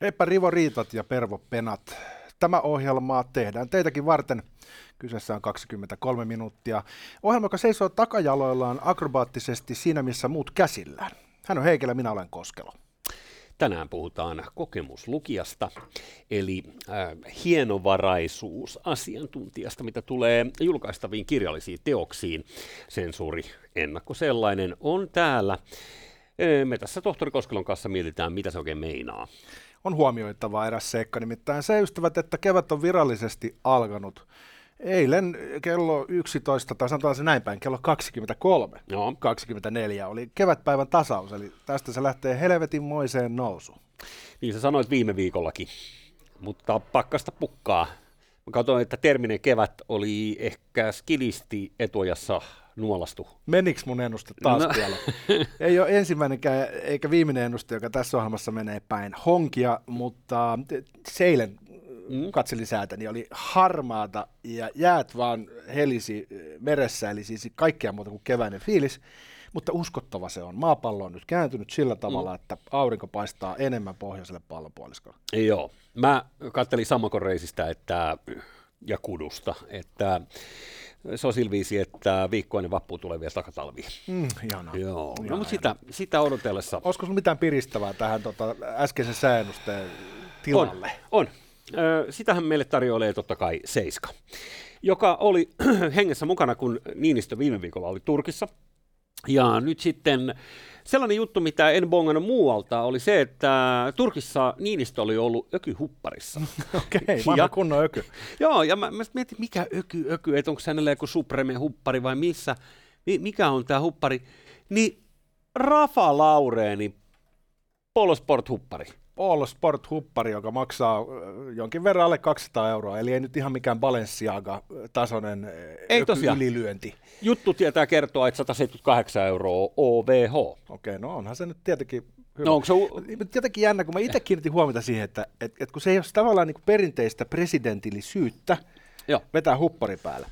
Heippa Rivo Riitat ja Pervo Penat. Tämä ohjelma tehdään teitäkin varten. Kyseessä on 23 minuuttia. Ohjelma, joka seisoo takajaloillaan akrobaattisesti siinä, missä muut käsillään. Hän on Heikelä, minä olen Koskelo. Tänään puhutaan kokemuslukijasta, eli äh, hienovaraisuus asiantuntijasta, mitä tulee julkaistaviin kirjallisiin teoksiin. Sensuuri ennakko sellainen on täällä. Me tässä tohtori Koskelon kanssa mietitään, mitä se oikein meinaa. On huomioittava eräs seikka, nimittäin se ystävät, että kevät on virallisesti alkanut. Eilen kello 11, tai sanotaan se näin päin, kello 23, Joo. 24 oli kevätpäivän tasaus, eli tästä se lähtee helvetin moiseen nousuun. Niin sä sanoit viime viikollakin, mutta pakkasta pukkaa. Mä katsoin, että terminen kevät oli ehkä skilisti etuajassa nuolastu. Meniks mun ennuste taas No. no. Ei ole ensimmäinenkään eikä viimeinen ennuste, joka tässä ohjelmassa menee päin honkia, mutta se eilen Mm. katselin säätä, niin oli harmaata ja jäät vaan helisi meressä, eli siis kaikkea muuta kuin keväinen fiilis. Mutta uskottava se on. Maapallo on nyt kääntynyt sillä tavalla, mm. että aurinko paistaa enemmän pohjoiselle pallonpuoliskolle. Joo. Mä kattelin Sammakon reisistä että, ja kudusta, että se on sillä viisi, että viikkoinen vappu tulee vielä takatalviin. Mm. Joo, no, mutta sitä, sitä odotellessa Olisiko sinulla mitään piristävää tähän tota, äskeisen säännösteen tilalle? On, on. Ö, sitähän meille tarjoilee totta kai Seiska, joka oli hengessä mukana, kun Niinistö viime viikolla oli Turkissa. Ja nyt sitten sellainen juttu, mitä en bongannut muualta, oli se, että Turkissa Niinistö oli ollut ökyhupparissa. Okei, Ja- vanha kunnon öky. Joo, ja mä, mä mietin, mikä öky, öky, että onko hänellä joku Supreme huppari vai missä, mi, mikä on tämä huppari. Niin Rafa Laureeni, Polosport Polo Sport huppari, joka maksaa ö, jonkin verran alle 200 euroa, eli ei nyt ihan mikään Balenciaga-tasoinen ö, Ei ylilyönti. Juttu tietää kertoa, että 178 euroa OVH. Okei, no onhan se nyt tietenkin hyvä. No onko se, u- jotenkin jännä, kun mä itse kiinnitin huomiota siihen, että et, et kun se ei ole tavallaan niin perinteistä presidentillisyyttä joo, vetää huppari päälle.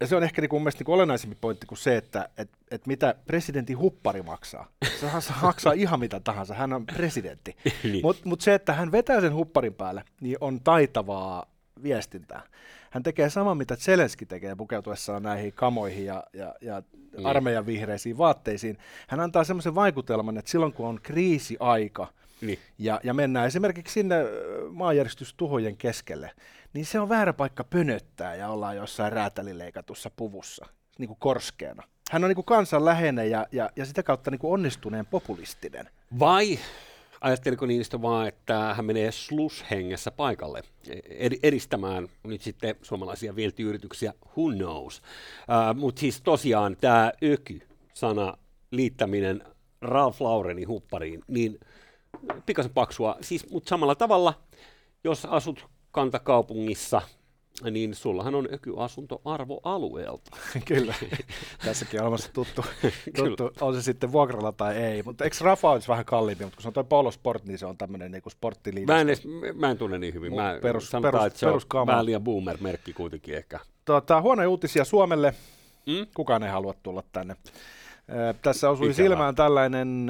Ja se on ehkä niin mun mielestä niin olennaisempi pointti kuin se, että et, et mitä presidentin huppari maksaa. Sehän se maksaa ihan mitä tahansa, hän on presidentti. Niin. Mutta mut se, että hän vetää sen hupparin päälle, niin on taitavaa viestintää. Hän tekee saman, mitä Zelenski tekee pukeutuessaan näihin kamoihin ja, ja, ja Niin. armeijan vihreisiin vaatteisiin. Hän antaa semmoisen vaikutelman, että silloin kun on kriisiaika niin. ja, ja mennään esimerkiksi sinne ö, maanjäristystuhojen keskelle, niin se on väärä paikka pönöttää ja ollaan jossain räätälileikatussa puvussa, niin kuin korskeena. Hän on niin kuin kansanläheinen ja, ja, ja sitä kautta niin kuin onnistuneen populistinen. Vai ajatteliko Niinistö vaan, että hän menee slush-hengessä paikalle ed- edistämään nyt sitten suomalaisia vientiyrityksiä, who knows. Uh, Mutta siis tosiaan tämä öky-sana liittäminen Ralph Laurenin huppariin, niin pikaisen paksua. Siis, mutta samalla tavalla, jos asut kantakaupungissa, niin sullahan on ökyasunto arvoalueelta. Kyllä, tässäkin on olemassa tuttu, tuttu on se sitten vuokralla tai ei. Mutta eikö Rafa olisi vähän kalliimpi, mutta kun se on toi Polo Sport, niin se on tämmöinen niin sporttiliiga. Mä en, edes, mä en tunne niin hyvin. Mä Mu- perus- sanotaan, perus- että se on peruskama. vähän liian boomer-merkki kuitenkin ehkä. Tota, huonoja uutisia Suomelle. Mm? Kukaan ei halua tulla tänne. Tässä osui Ikävää. silmään tällainen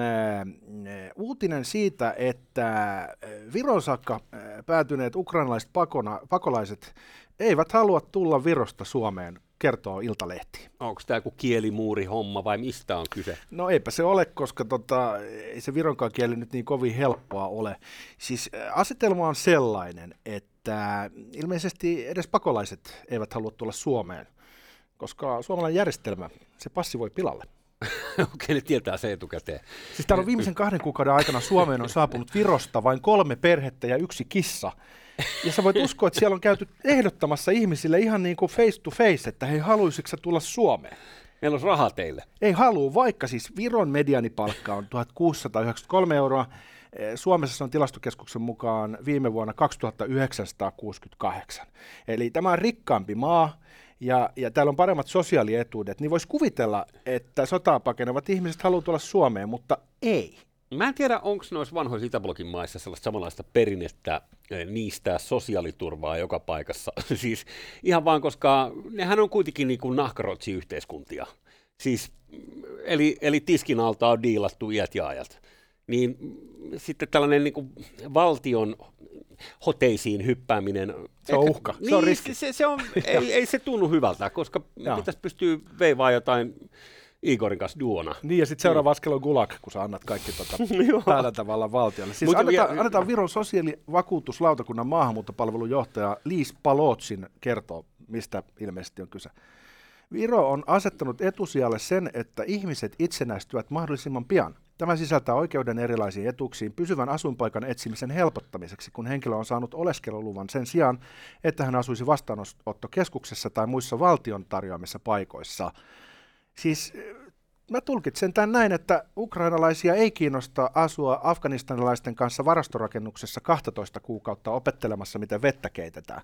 uutinen siitä, että Viron saakka päätyneet ukrainalaiset pakona, pakolaiset eivät halua tulla Virosta Suomeen, kertoo Iltalehti. Onko tämä joku kielimuuri-homma vai mistä on kyse? No eipä se ole, koska tota, ei se vironkaan kieli nyt niin kovin helppoa ole. Siis asetelma on sellainen, että ilmeisesti edes pakolaiset eivät halua tulla Suomeen, koska suomalainen järjestelmä, se passivoi pilalle. Okei, ne tietää se etukäteen. Siis täällä on viimeisen kahden kuukauden aikana Suomeen on saapunut Virosta vain kolme perhettä ja yksi kissa. Ja sä voit uskoa, että siellä on käyty ehdottamassa ihmisille ihan niin kuin face to face, että hei, haluaisitko tulla Suomeen? Meillä on rahaa teille. Ei halua, vaikka siis Viron medianipalkka on 1693 euroa. Eh, Suomessa se on tilastokeskuksen mukaan viime vuonna 2968. Eli tämä on rikkaampi maa ja, ja täällä on paremmat sosiaalietuudet. Niin voisi kuvitella, että sotaa pakenevat ihmiset haluavat tulla Suomeen, mutta ei. Mä en tiedä, onko noissa vanhoissa Itäblogin maissa sellaista samanlaista perinnettä eh, niistä sosiaaliturvaa joka paikassa. siis ihan vaan, koska nehän on kuitenkin niin kuin nahkarotsi-yhteiskuntia. Siis, eli, eli tiskin alta on diilattu iät ja ajat. niin sitten tällainen niin kuin valtion hoteisiin hyppääminen. Se on uhka, niin, se on riski. Se, se on, ei, ei se tunnu hyvältä, koska pitäisi pystyä veivaa jotain Igorin kanssa duona. Niin, ja sitten seuraava askel on gulag, kun sä annat kaikki tota tällä tavalla valtiolle. Siis Mutta annetaan, vielä... annetaan Viron sosiaalivakuutuslautakunnan maahanmuuttopalvelun johtaja Liis Palotsin kertoa, mistä ilmeisesti on kyse. Viro on asettanut etusijalle sen, että ihmiset itsenäistyvät mahdollisimman pian. Tämä sisältää oikeuden erilaisiin etuuksiin pysyvän asuinpaikan etsimisen helpottamiseksi, kun henkilö on saanut oleskeluluvan sen sijaan, että hän asuisi vastaanottokeskuksessa tai muissa valtion tarjoamissa paikoissa. Siis mä tulkitsen tämän näin, että ukrainalaisia ei kiinnosta asua afganistanilaisten kanssa varastorakennuksessa 12 kuukautta opettelemassa, miten vettä keitetään.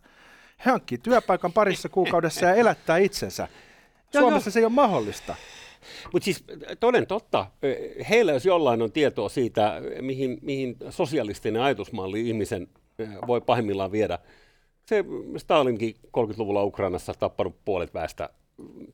He hankkii työpaikan parissa kuukaudessa ja elättää itsensä. Suomessa se ei ole mahdollista. Mutta siis toden totta, heillä jos jollain on tietoa siitä, mihin, mihin sosialistinen ajatusmalli ihmisen voi pahimmillaan viedä. Se Stalinkin 30-luvulla Ukrainassa tappanut puolet väestä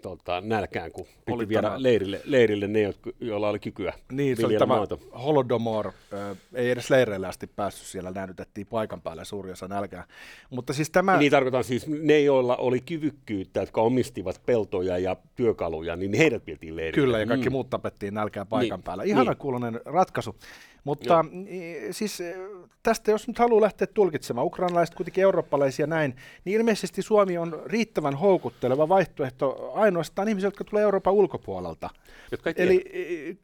tota, nälkään, kun piti oli viedä tämä... leirille, leirille ne, joilla oli kykyä Niin, se oli tämä maata. Holodomor, äh, ei edes leireille asti päässyt siellä, näytettiin paikan päälle suuri osa nälkää. Mutta siis tämä... Niin tarkoitan siis ne, joilla oli kyvykkyyttä, jotka omistivat peltoja ja työkaluja, niin heidät vietiin leirille. Kyllä, ja kaikki mm. muut tapettiin nälkää paikan niin. päällä. Ihana niin. kuulonen ratkaisu. Mutta Joo. siis tästä, jos nyt haluaa lähteä tulkitsemaan, ukrainalaiset kuitenkin eurooppalaisia näin, niin ilmeisesti Suomi on riittävän houkutteleva vaihtoehto ainoastaan ihmisille, jotka tulee Euroopan ulkopuolelta. Eli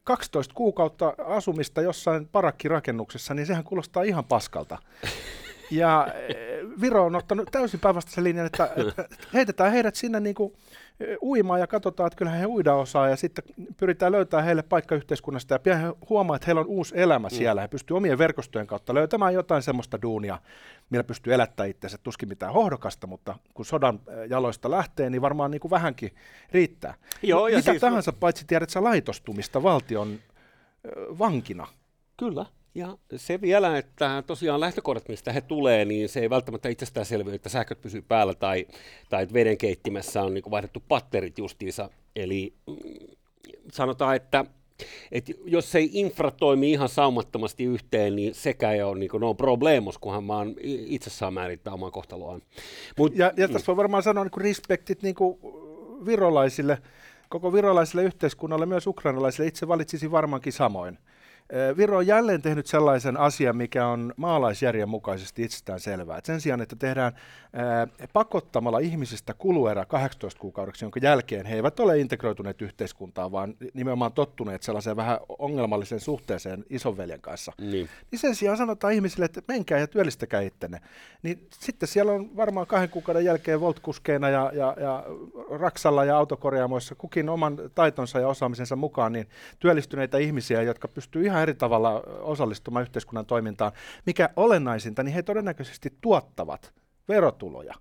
12 e, kuukautta asumista jossain parakkirakennuksessa, niin sehän kuulostaa ihan paskalta. Ja e, Viro on ottanut täysin päinvastaisen linjan, että, että heitetään heidät sinne niin kuin uimaan ja katsotaan, että kyllähän he uida osaa ja sitten pyritään löytämään heille paikka yhteiskunnasta ja pian he huomaa, että heillä on uusi elämä mm. siellä. He pystyvät omien verkostojen kautta löytämään jotain semmoista duunia, millä pystyy elättämään itseänsä. Tuskin mitään hohdokasta, mutta kun sodan jaloista lähtee, niin varmaan niin kuin vähänkin riittää. Joo, ja Mitä siis... tahansa, paitsi tiedät sä laitostumista valtion vankina. Kyllä. Ja se vielä, että tosiaan lähtökohdat, mistä he tulee, niin se ei välttämättä itsestään selviä, että sähköt pysyy päällä tai, tai että vedenkeittimessä on niin vaihdettu patterit justiinsa. Eli mm, sanotaan, että että jos ei infra toimi ihan saumattomasti yhteen, niin sekä ei ole niin kuin, no problemos, kunhan vaan itse saa määrittää omaa kohtaloaan. Mut, ja, ja tässä voi varmaan sanoa niin respektit niin virolaisille, koko virolaisille yhteiskunnalle, myös ukrainalaisille. Itse valitsisi varmaankin samoin. Viro on jälleen tehnyt sellaisen asian, mikä on maalaisjärjen mukaisesti itsestään selvää. Et sen sijaan, että tehdään ää, pakottamalla ihmisistä kuluerä 18 kuukaudeksi, jonka jälkeen he eivät ole integroituneet yhteiskuntaan, vaan nimenomaan tottuneet sellaiseen vähän ongelmalliseen suhteeseen isonveljen kanssa. Niin. niin sen sijaan sanotaan ihmisille, että menkää ja työllistäkää ittenne. Niin sitten siellä on varmaan kahden kuukauden jälkeen voltkuskeina ja, ja, ja raksalla ja autokorjaamoissa kukin oman taitonsa ja osaamisensa mukaan niin työllistyneitä ihmisiä, jotka pystyy ihan ihan eri tavalla osallistumaan yhteiskunnan toimintaan. Mikä olennaisinta, niin he todennäköisesti tuottavat verotuloja.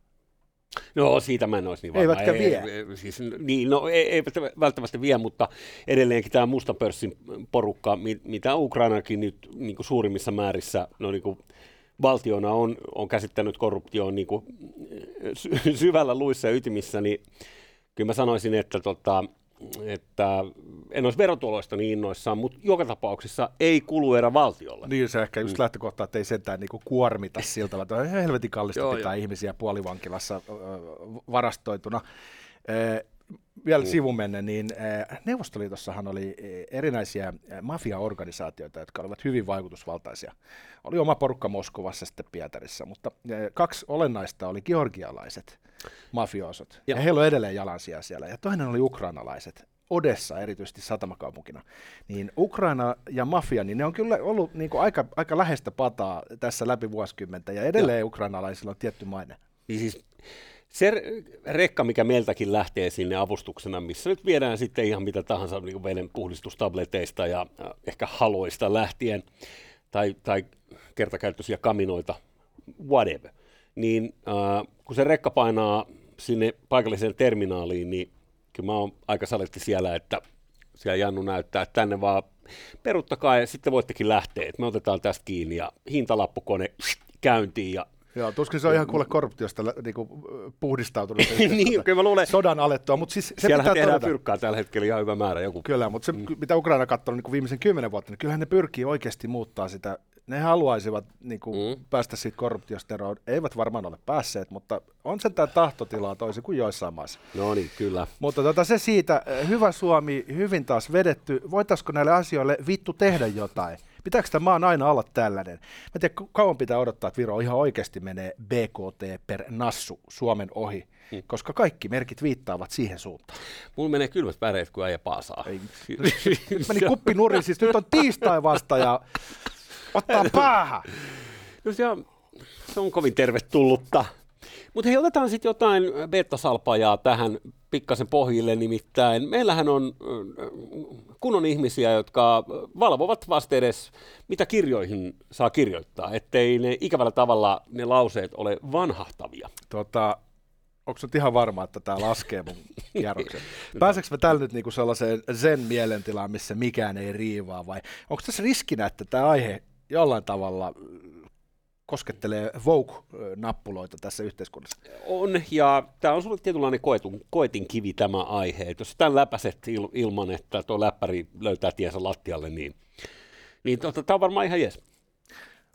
No siitä mä en olisi niin varma. Eivätkä vie. Ei, siis, niin, no ei, ei välttämättä vie, mutta edelleenkin tämä musta pörssin porukka, mitä Ukrainakin nyt niin kuin suurimmissa määrissä no, niin kuin valtiona on, on käsittänyt korruptioon niin kuin syvällä luissa ja ytimissä, niin kyllä mä sanoisin, että tota, että en olisi verotuloista niin innoissaan, mutta joka tapauksessa ei kulu erä valtiolle. Niin se ehkä just mm. lähtökohta, että ei sentään niinku kuormita siltä, että on helvetin kallista joo, pitää jo. ihmisiä puolivankilassa varastoituna. E, vielä mm. sivumennen, niin Neuvostoliitossahan oli erinäisiä mafiaorganisaatioita, jotka olivat hyvin vaikutusvaltaisia. Oli oma porukka Moskovassa sitten Pietarissa, mutta kaksi olennaista oli georgialaiset mafioosot. Ja, ja heillä on edelleen jalansia siellä. Ja toinen oli ukrainalaiset. Odessa erityisesti satamakaupunkina, niin Ukraina ja mafia, niin ne on kyllä ollut niin kuin aika, aika läheistä pataa tässä läpi vuosikymmentä, ja edelleen ja. ukrainalaisilla on tietty maine. Niin siis se rekka, mikä meiltäkin lähtee sinne avustuksena, missä nyt viedään sitten ihan mitä tahansa niin veden puhdistustableteista ja ehkä haloista lähtien, tai, tai kertakäyttöisiä kaminoita, whatever, niin äh, kun se rekka painaa sinne paikalliseen terminaaliin, niin kyllä mä oon aika saletti siellä, että siellä Jannu näyttää, että tänne vaan peruttakaa ja sitten voittekin lähteä, että me otetaan tästä kiinni ja hintalappukone käyntiin ja Joo, tuskin se on ihan kuule korruptiosta niinku, puhdistautunut. niin, kyllä mä luulen. Sodan alettua, mutta siis se Siellä pitää tehdään todeta. pyrkkaa tällä hetkellä ihan hyvä määrä. Joku. Kyllä, mutta se, mm. mitä Ukraina katsoo niin viimeisen kymmenen vuotta, niin kyllähän ne pyrkii oikeasti muuttaa sitä. Ne haluaisivat niin kuin, mm. päästä siitä korruptiosta eroon. Eivät varmaan ole päässeet, mutta on sen tämä tahtotilaa toisin kuin joissain maissa. No niin, kyllä. Mutta tota, se siitä, hyvä Suomi, hyvin taas vedetty. Voitaisiko näille asioille vittu tehdä jotain? Pitääkö tämä maan aina olla tällainen? Mä tiedän, kauan pitää odottaa, että Viro ihan oikeasti menee BKT per nassu Suomen ohi, mm. koska kaikki merkit viittaavat siihen suuntaan. Mulla menee kylmät väreet, kun äijä paasaa. Ei, nyt meni kuppi nurin, siis nyt on tiistai vasta ja ottaa päähän. No se on, se on kovin tervetullutta. Mutta hei, otetaan sitten jotain beta-salpajaa tähän pikkasen pohjille, nimittäin meillähän on kunnon ihmisiä, jotka valvovat vasta edes, mitä kirjoihin saa kirjoittaa, ettei ne ikävällä tavalla ne lauseet ole vanhahtavia. Tota, onko nyt ihan varma, että tämä laskee mun kierroksen? Pääseekö me tällä nyt niinku sellaiseen zen mielentilaan, missä mikään ei riivaa, vai onko tässä riskinä, että tämä aihe jollain tavalla koskettelee Vogue-nappuloita tässä yhteiskunnassa? On, ja tämä on sulle tietynlainen koetun, koetin kivi tämä aihe. Et jos tämän läpäiset il, ilman, että tuo läppäri löytää tiensä lattialle, niin, niin tota, tämä on varmaan ihan jees.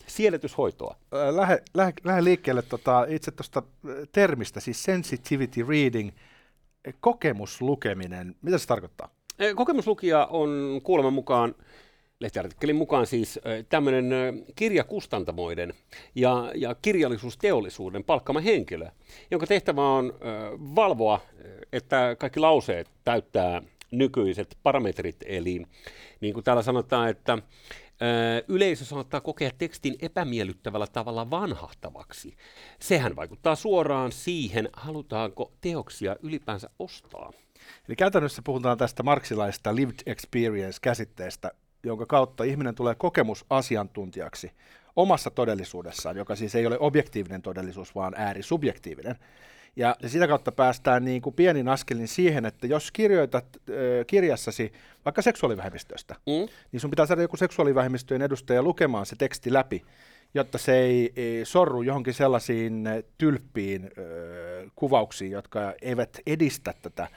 Siedetyshoitoa. Lähde, lähde, lähde liikkeelle tota, itse tuosta termistä, siis sensitivity reading, kokemuslukeminen. Mitä se tarkoittaa? Kokemuslukija on kuuleman mukaan lehtiartikkelin mukaan siis tämmöinen kirjakustantamoiden ja, ja kirjallisuusteollisuuden palkkama henkilö, jonka tehtävä on valvoa, että kaikki lauseet täyttää nykyiset parametrit. Eli niin kuin täällä sanotaan, että yleisö saattaa kokea tekstin epämiellyttävällä tavalla vanhahtavaksi. Sehän vaikuttaa suoraan siihen, halutaanko teoksia ylipäänsä ostaa. Eli käytännössä puhutaan tästä marksilaista lived experience-käsitteestä, jonka kautta ihminen tulee kokemusasiantuntijaksi omassa todellisuudessaan, joka siis ei ole objektiivinen todellisuus, vaan äärisubjektiivinen. Ja sitä kautta päästään niin kuin pienin askelin siihen, että jos kirjoitat äh, kirjassasi vaikka seksuaalivähemmistöstä, mm. niin sun pitää saada joku seksuaalivähemmistöjen edustaja lukemaan se teksti läpi, jotta se ei, ei sorru johonkin sellaisiin tylppiin äh, kuvauksiin, jotka eivät edistä tätä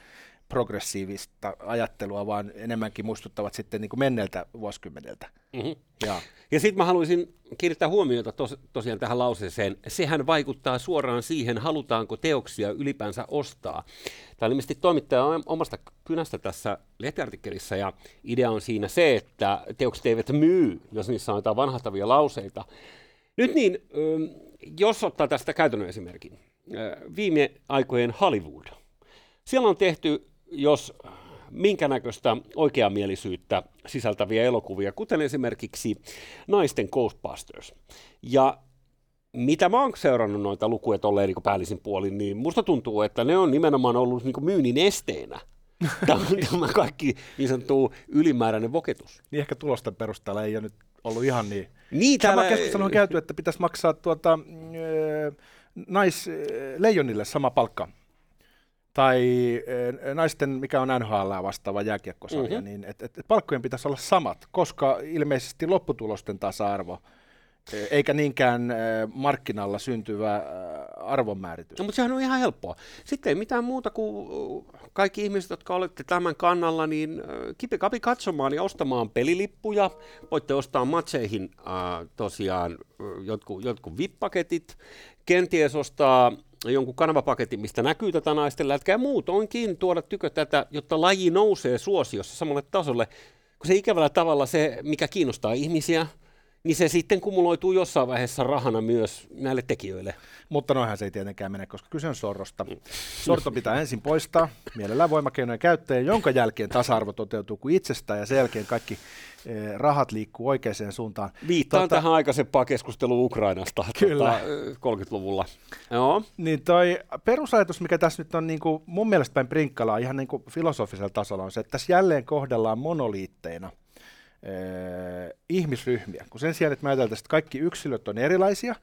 progressiivista ajattelua, vaan enemmänkin muistuttavat sitten niin kuin menneeltä vuosikymmeneltä. Mm-hmm. Ja, ja sitten mä haluaisin kiinnittää huomiota tos, tosiaan tähän lauseeseen. Sehän vaikuttaa suoraan siihen, halutaanko teoksia ylipäänsä ostaa. Tämä on ilmeisesti toimittaja omasta kynästä tässä lehtiartikkelissa, ja idea on siinä se, että teokset eivät myy, jos niissä on jotain vanhahtavia lauseita. Nyt niin, jos ottaa tästä käytännön esimerkin. Viime aikojen Hollywood. Siellä on tehty jos minkä näköistä oikeamielisyyttä sisältäviä elokuvia, kuten esimerkiksi Naisten Ghostbusters. Ja mitä mä oon seurannut noita lukuja tolleen niin päällisin puolin, niin musta tuntuu, että ne on nimenomaan ollut niin myynnin esteenä. Tämä kaikki niin sanottu ylimääräinen voketus. Niin ehkä tulosten perusteella ei ole nyt ollut ihan niin. niin täällä... Sama keskustelu on käyty, että pitäisi maksaa tuota, naisleijonille sama palkka tai eh, naisten, mikä on NHL vastaava jääkiekkosarja, mm-hmm. niin et, et, palkkojen pitäisi olla samat, koska ilmeisesti lopputulosten tasa-arvo, eh, eikä niinkään eh, markkinalla syntyvä arvonmääritys. No, mutta sehän on ihan helppoa. Sitten ei mitään muuta kuin kaikki ihmiset, jotka olette tämän kannalla, niin kipikapi katsomaan ja ostamaan pelilippuja. Voitte ostaa matseihin äh, tosiaan jotkut, jotkut VIP-paketit, kenties ostaa jonkun kanavapaketin, mistä näkyy tätä naisten lätkää, muutoinkin tuoda tykö tätä, jotta laji nousee suosiossa samalle tasolle, kun se ikävällä tavalla se, mikä kiinnostaa ihmisiä, niin se sitten kumuloituu jossain vaiheessa rahana myös näille tekijöille. Mutta noinhan se ei tietenkään mene, koska kyse on sorrosta. Sorto pitää ensin poistaa, mielellään voimakeinojen käyttäjä, jonka jälkeen tasa-arvo toteutuu kuin itsestään ja sen jälkeen kaikki eh, rahat liikkuu oikeaan suuntaan. Viittaan tota, tähän aikaisempaan keskusteluun Ukrainasta kyllä. Tota, 30-luvulla. Joo. Niin toi perusajatus, mikä tässä nyt on niin kuin mun mielestä päin prinkkalaa ihan niin kuin filosofisella tasolla on se, että tässä jälleen kohdellaan monoliitteina – ihmisryhmiä, kun sen sijaan, että me ajatellaan, että kaikki yksilöt on erilaisia,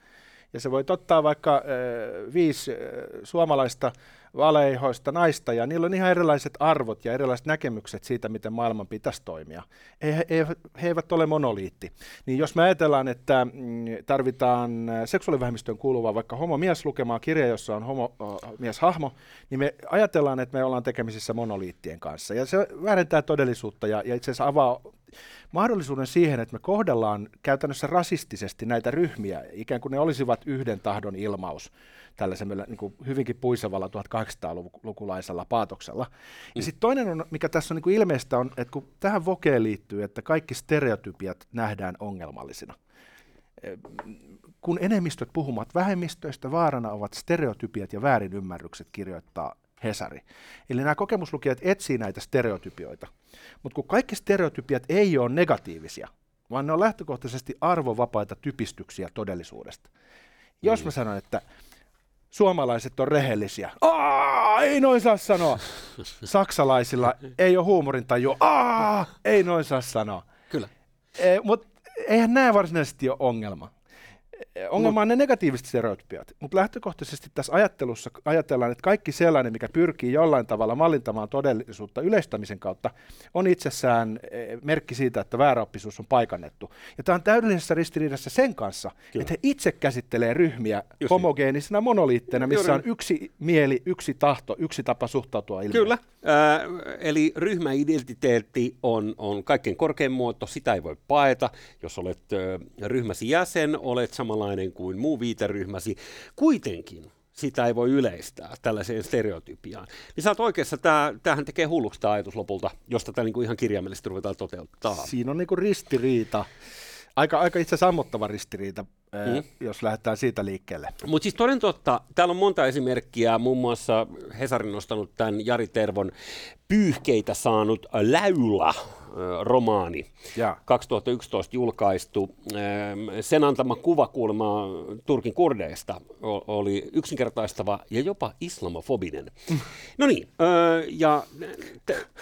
Ja se voi ottaa vaikka äh, viisi äh, suomalaista valeihoista naista, ja niillä on ihan erilaiset arvot ja erilaiset näkemykset siitä, miten maailman pitäisi toimia. He, he, he eivät ole monoliitti. Niin jos me ajatellaan, että mm, tarvitaan seksuaalivähemmistöön kuuluva vaikka homomies lukemaan kirja, jossa on homomieshahmo, niin me ajatellaan, että me ollaan tekemisissä monoliittien kanssa. Ja se väärentää todellisuutta ja, ja itse asiassa avaa mahdollisuuden siihen, että me kohdellaan käytännössä rasistisesti näitä ryhmiä, ikään kuin ne olisivat yhden tahdon ilmaus tällaisella niin kuin hyvinkin puisevalla 1800-lukulaisella paatoksella. Mm. Ja sitten toinen, on, mikä tässä on niin kuin ilmeistä, on, että kun tähän vokeen liittyy, että kaikki stereotypiat nähdään ongelmallisina. Kun enemmistöt puhumat vähemmistöistä, vaarana ovat stereotypiat ja väärinymmärrykset, kirjoittaa Hesari. Eli nämä kokemuslukijat etsii näitä stereotypioita. Mutta kun kaikki stereotypiat ei ole negatiivisia, vaan ne on lähtökohtaisesti arvovapaita typistyksiä todellisuudesta. Jos mä mm. sanon, että suomalaiset on rehellisiä. Aa, ei noin saa sanoa. Saksalaisilla ei ole huumorintajua. Aa, ei noin saa sanoa. Kyllä. E, Mutta eihän nämä varsinaisesti ole ongelma. Ongelma on ne negatiiviset stereotypiat, mutta lähtökohtaisesti tässä ajattelussa ajatellaan, että kaikki sellainen, mikä pyrkii jollain tavalla mallintamaan todellisuutta yleistämisen kautta, on itsessään eh, merkki siitä, että vääräoppisuus on paikannettu. Ja tämä on täydellisessä ristiriidassa sen kanssa, Kyllä. että he itse käsittelee ryhmiä Just homogeenisena niin. monoliitteina, missä on yksi mieli, yksi tahto, yksi tapa suhtautua ilmiöön. Kyllä, äh, eli ryhmäidentiteetti on, on kaikkein korkein muoto, sitä ei voi paeta. Jos olet äh, ryhmäsi jäsen, olet samalla samanlainen kuin muu viiteryhmäsi, kuitenkin sitä ei voi yleistää tällaiseen stereotypiaan. Niin sä oot oikeassa, tää, tämähän tekee hulluksi tämä ajatus lopulta, josta tämä niinku ihan kirjaimellisesti ruvetaan toteuttaa. Siinä on niinku ristiriita. Aika, aika itse sammuttava ristiriita, mm. jos lähdetään siitä liikkeelle. Mutta siis toden totta, täällä on monta esimerkkiä, muun muassa Hesarin nostanut tämän Jari Tervon pyyhkeitä saanut Läylä romaani, ja. 2011 julkaistu. Sen antama kuva kuulemma Turkin kurdeista oli yksinkertaistava ja jopa islamofobinen. No niin, ja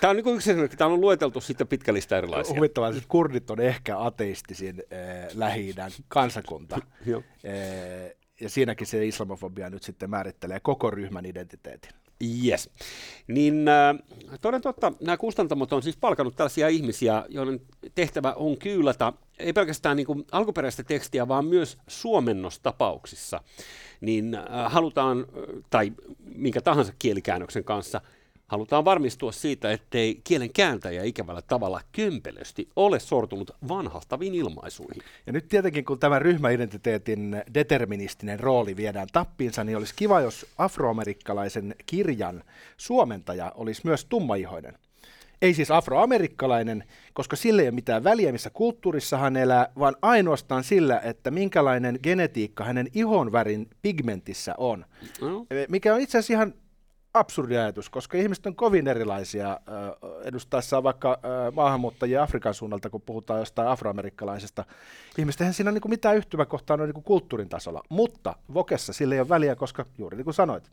tämä on niin yksi esimerkki, täällä on lueteltu sitten pitkä lista erilaisia. Huvittavaa, että kurdit on ehkä ateistisin lähi kansakunta. ja siinäkin se islamofobia nyt sitten määrittelee koko ryhmän identiteetin. Yes. Niin äh, toden totta, nämä kustantamot on siis palkannut tällaisia ihmisiä, joiden tehtävä on kyylätä ei pelkästään niin kuin alkuperäistä tekstiä, vaan myös suomennostapauksissa. Niin äh, halutaan, tai minkä tahansa kielikäännöksen kanssa, Halutaan varmistua siitä, ettei kielen kääntäjä ikävällä tavalla kömpelösti ole sortunut vanhastaviin ilmaisuihin. Ja nyt tietenkin, kun tämä ryhmäidentiteetin deterministinen rooli viedään tappiinsa, niin olisi kiva, jos afroamerikkalaisen kirjan suomentaja olisi myös tummaihoinen. Ei siis afroamerikkalainen, koska sille ei ole mitään väliä, missä kulttuurissa hän elää, vaan ainoastaan sillä, että minkälainen genetiikka hänen ihonvärin pigmentissä on. No. Mikä on itse asiassa ihan absurdi ajatus, koska ihmiset on kovin erilaisia edustaessaan vaikka maahanmuuttajia Afrikan suunnalta, kun puhutaan jostain afroamerikkalaisesta ihmistä. Eihän siinä ole niin mitään yhtymäkohtaa noin niin kulttuurin tasolla, mutta Vokessa sille ei ole väliä, koska juuri niin kuin sanoit,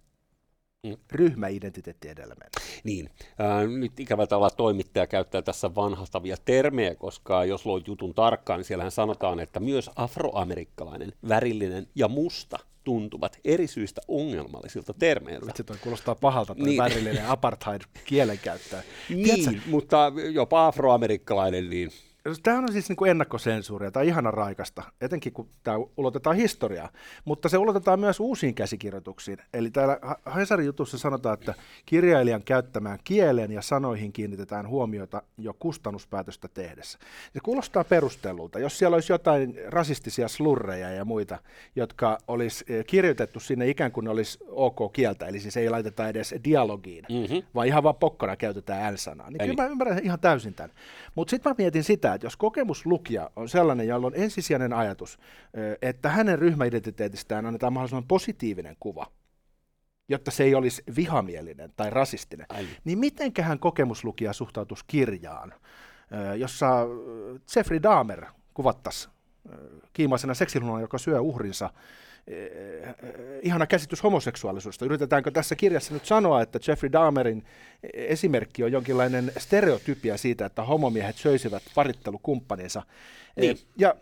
Mm. Ryhmäidentiteetti edellä Niin, äh, nyt ikävä tavalla toimittaja käyttää tässä vanhastavia termejä, koska jos luot jutun tarkkaan, niin siellähän sanotaan, että myös afroamerikkalainen, värillinen ja musta tuntuvat eri syistä ongelmallisilta termeiltä. Vitsi, toi kuulostaa pahalta toi niin. värillinen apartheid kielenkäyttö. Niin, Tiedätkö? mutta jopa afroamerikkalainen, niin Tämä on siis niin kuin ennakkosensuuria, tai ihana raikasta, etenkin kun tämä ulotetaan historiaa, mutta se ulotetaan myös uusiin käsikirjoituksiin. Eli täällä Hesarin jutussa sanotaan, että kirjailijan käyttämään kieleen ja sanoihin kiinnitetään huomiota jo kustannuspäätöstä tehdessä. Se kuulostaa perustellulta. Jos siellä olisi jotain rasistisia slurreja ja muita, jotka olisi eh, kirjoitettu sinne ikään kuin olisi ok kieltä, eli siis ei laiteta edes dialogiin, mm-hmm. vaan ihan vaan pokkana käytetään L-sanaa, niin kyllä mä ymmärrän ihan täysin tämän. Mutta sitten mä mietin sitä, että jos kokemuslukija on sellainen, jolla on ensisijainen ajatus, että hänen ryhmäidentiteetistään annetaan mahdollisimman positiivinen kuva, jotta se ei olisi vihamielinen tai rasistinen, Ai. niin mitenköhän kokemuslukija suhtautuisi kirjaan, jossa Jeffrey Dahmer kuvattaisiin kiimaisena seksilunana, joka syö uhrinsa ihana käsitys homoseksuaalisuudesta. Yritetäänkö tässä kirjassa nyt sanoa, että Jeffrey Dahmerin esimerkki on jonkinlainen stereotypia siitä, että homomiehet söisivät parittelukumppaninsa. Niin. Ja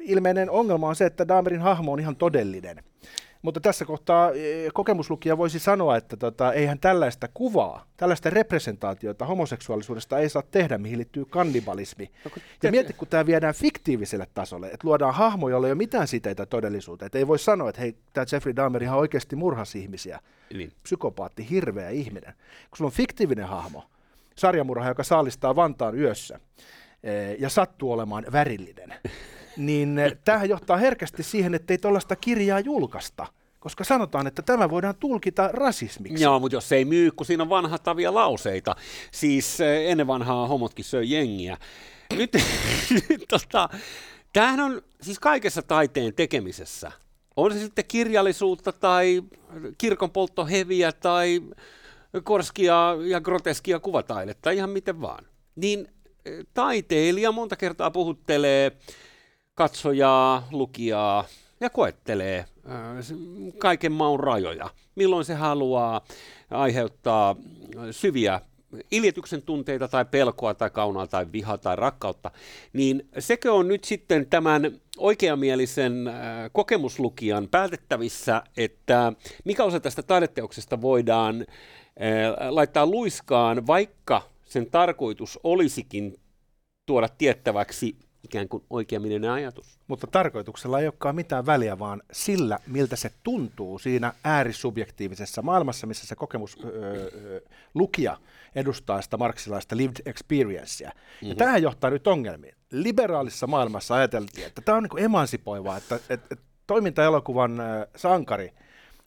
ilmeinen ongelma on se, että Dahmerin hahmo on ihan todellinen. Mutta tässä kohtaa e, kokemuslukija voisi sanoa, että tota, eihän tällaista kuvaa, tällaista representaatiota homoseksuaalisuudesta ei saa tehdä, mihin liittyy kannibalismi. No, kun ja mieti, kun tämä viedään fiktiiviselle tasolle, että luodaan hahmo, jolla ei ole mitään siteitä todellisuuteen. Että ei voi sanoa, että hei, tämä Jeffrey Dahmer ihan oikeasti murhasi ihmisiä. Niin. Psykopaatti, hirveä ihminen. Kun sulla on fiktiivinen hahmo, sarjamurha, joka saalistaa Vantaan yössä, e, ja sattuu olemaan värillinen, niin eh, tämähän johtaa herkästi siihen, että ei tuollaista kirjaa julkaista koska sanotaan, että tämä voidaan tulkita rasismiksi. Joo, mutta jos ei myy, kun siinä on vanhattavia lauseita. Siis eh, ennen vanhaa homotkin söi jengiä. Nyt, nyt tota, tämähän on siis kaikessa taiteen tekemisessä. On se sitten kirjallisuutta tai kirkonpolttoheviä tai korskia ja groteskia kuvataidetta, ihan miten vaan. Niin eh, taiteilija monta kertaa puhuttelee katsojaa, lukijaa ja koettelee äh, kaiken maun rajoja. Milloin se haluaa aiheuttaa syviä iljetyksen tunteita tai pelkoa tai kaunaa tai vihaa tai rakkautta, niin sekö on nyt sitten tämän oikeamielisen äh, kokemuslukijan päätettävissä, että mikä osa tästä taideteoksesta voidaan äh, laittaa luiskaan, vaikka sen tarkoitus olisikin tuoda tiettäväksi ikään kuin oikeamielinen ajatus. Mutta tarkoituksella ei olekaan mitään väliä, vaan sillä, miltä se tuntuu siinä äärisubjektiivisessa maailmassa, missä se kokemus öö, lukija edustaa sitä marksilaista lived experiencea. Mm-hmm. Ja mhm. tähän johtaa nyt ongelmiin. Liberaalissa maailmassa ajateltiin, että tämä on niin emansipoivaa, että, että, että toimintaelokuvan sankari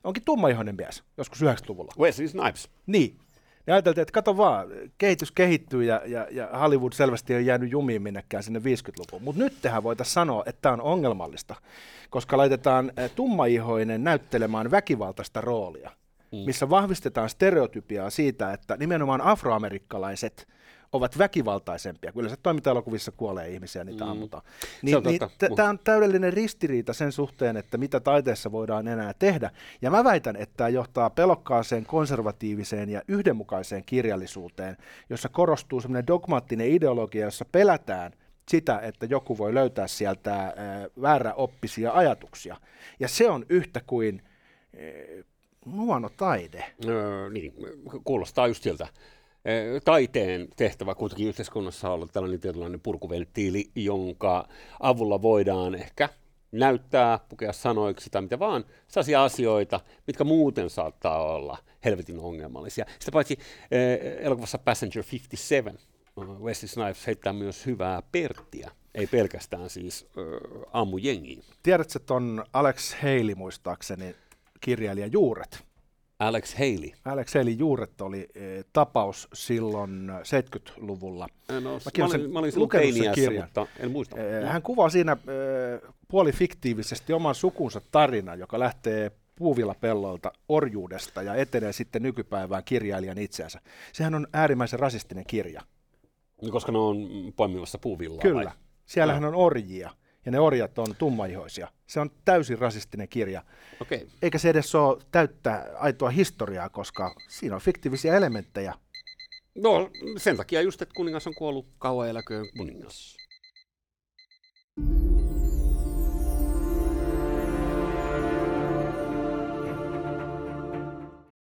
onkin tummaihoinen mies, joskus 90-luvulla. Wesley Snipes. Niin, ja ajateltiin, että kato vaan, kehitys kehittyy ja, ja, ja Hollywood selvästi on jäänyt jumiin minnekään sinne 50-lukuun. Mutta nyt tehän voitaisiin sanoa, että tämä on ongelmallista, koska laitetaan tummaihoinen näyttelemään väkivaltaista roolia, mm. missä vahvistetaan stereotypiaa siitä, että nimenomaan afroamerikkalaiset – ovat väkivaltaisempia. Kyllä se toiminta-elokuvissa kuolee ihmisiä, niitä mm. ammutaan. Niin, niin Tämä on täydellinen ristiriita sen suhteen, että mitä taiteessa voidaan enää tehdä. Ja mä väitän, että tämä johtaa pelokkaaseen, konservatiiviseen ja yhdenmukaiseen kirjallisuuteen, jossa korostuu semmoinen dogmaattinen ideologia, jossa pelätään sitä, että joku voi löytää sieltä äh, vääräoppisia ajatuksia. Ja se on yhtä kuin äh, huono taide. Öö, niin, kuulostaa just siltä taiteen tehtävä kuitenkin yhteiskunnassa on ollut tällainen tietynlainen purkuventtiili, jonka avulla voidaan ehkä näyttää, pukea sanoiksi tai mitä vaan, sellaisia asioita, mitkä muuten saattaa olla helvetin ongelmallisia. Sitä paitsi eh, elokuvassa Passenger 57 Wesley Snipes heittää myös hyvää perttiä, ei pelkästään siis äh, ammujengiin. Tiedätkö on Alex Haley muistaakseni kirjailija Juuret? Alex Haley. Alex Haley juuret oli e, tapaus silloin 70-luvulla. No, mä, mä, olin, mä olin sen kirjan. mutta en muista. E, hän kuvaa siinä e, puolifiktiivisesti oman sukunsa tarina, joka lähtee puuvillapellolta orjuudesta ja etenee sitten nykypäivään kirjailijan itseänsä. Sehän on äärimmäisen rasistinen kirja. Koska ne on poimimassa puuvillaa Kyllä. Vai? Siellähän no. on orjia ja ne orjat on tummaihoisia. Se on täysin rasistinen kirja. Okay. Eikä se edes ole täyttä aitoa historiaa, koska siinä on fiktiivisiä elementtejä. No sen takia just, että kuningas on kuollut kauan eläköön kuningas.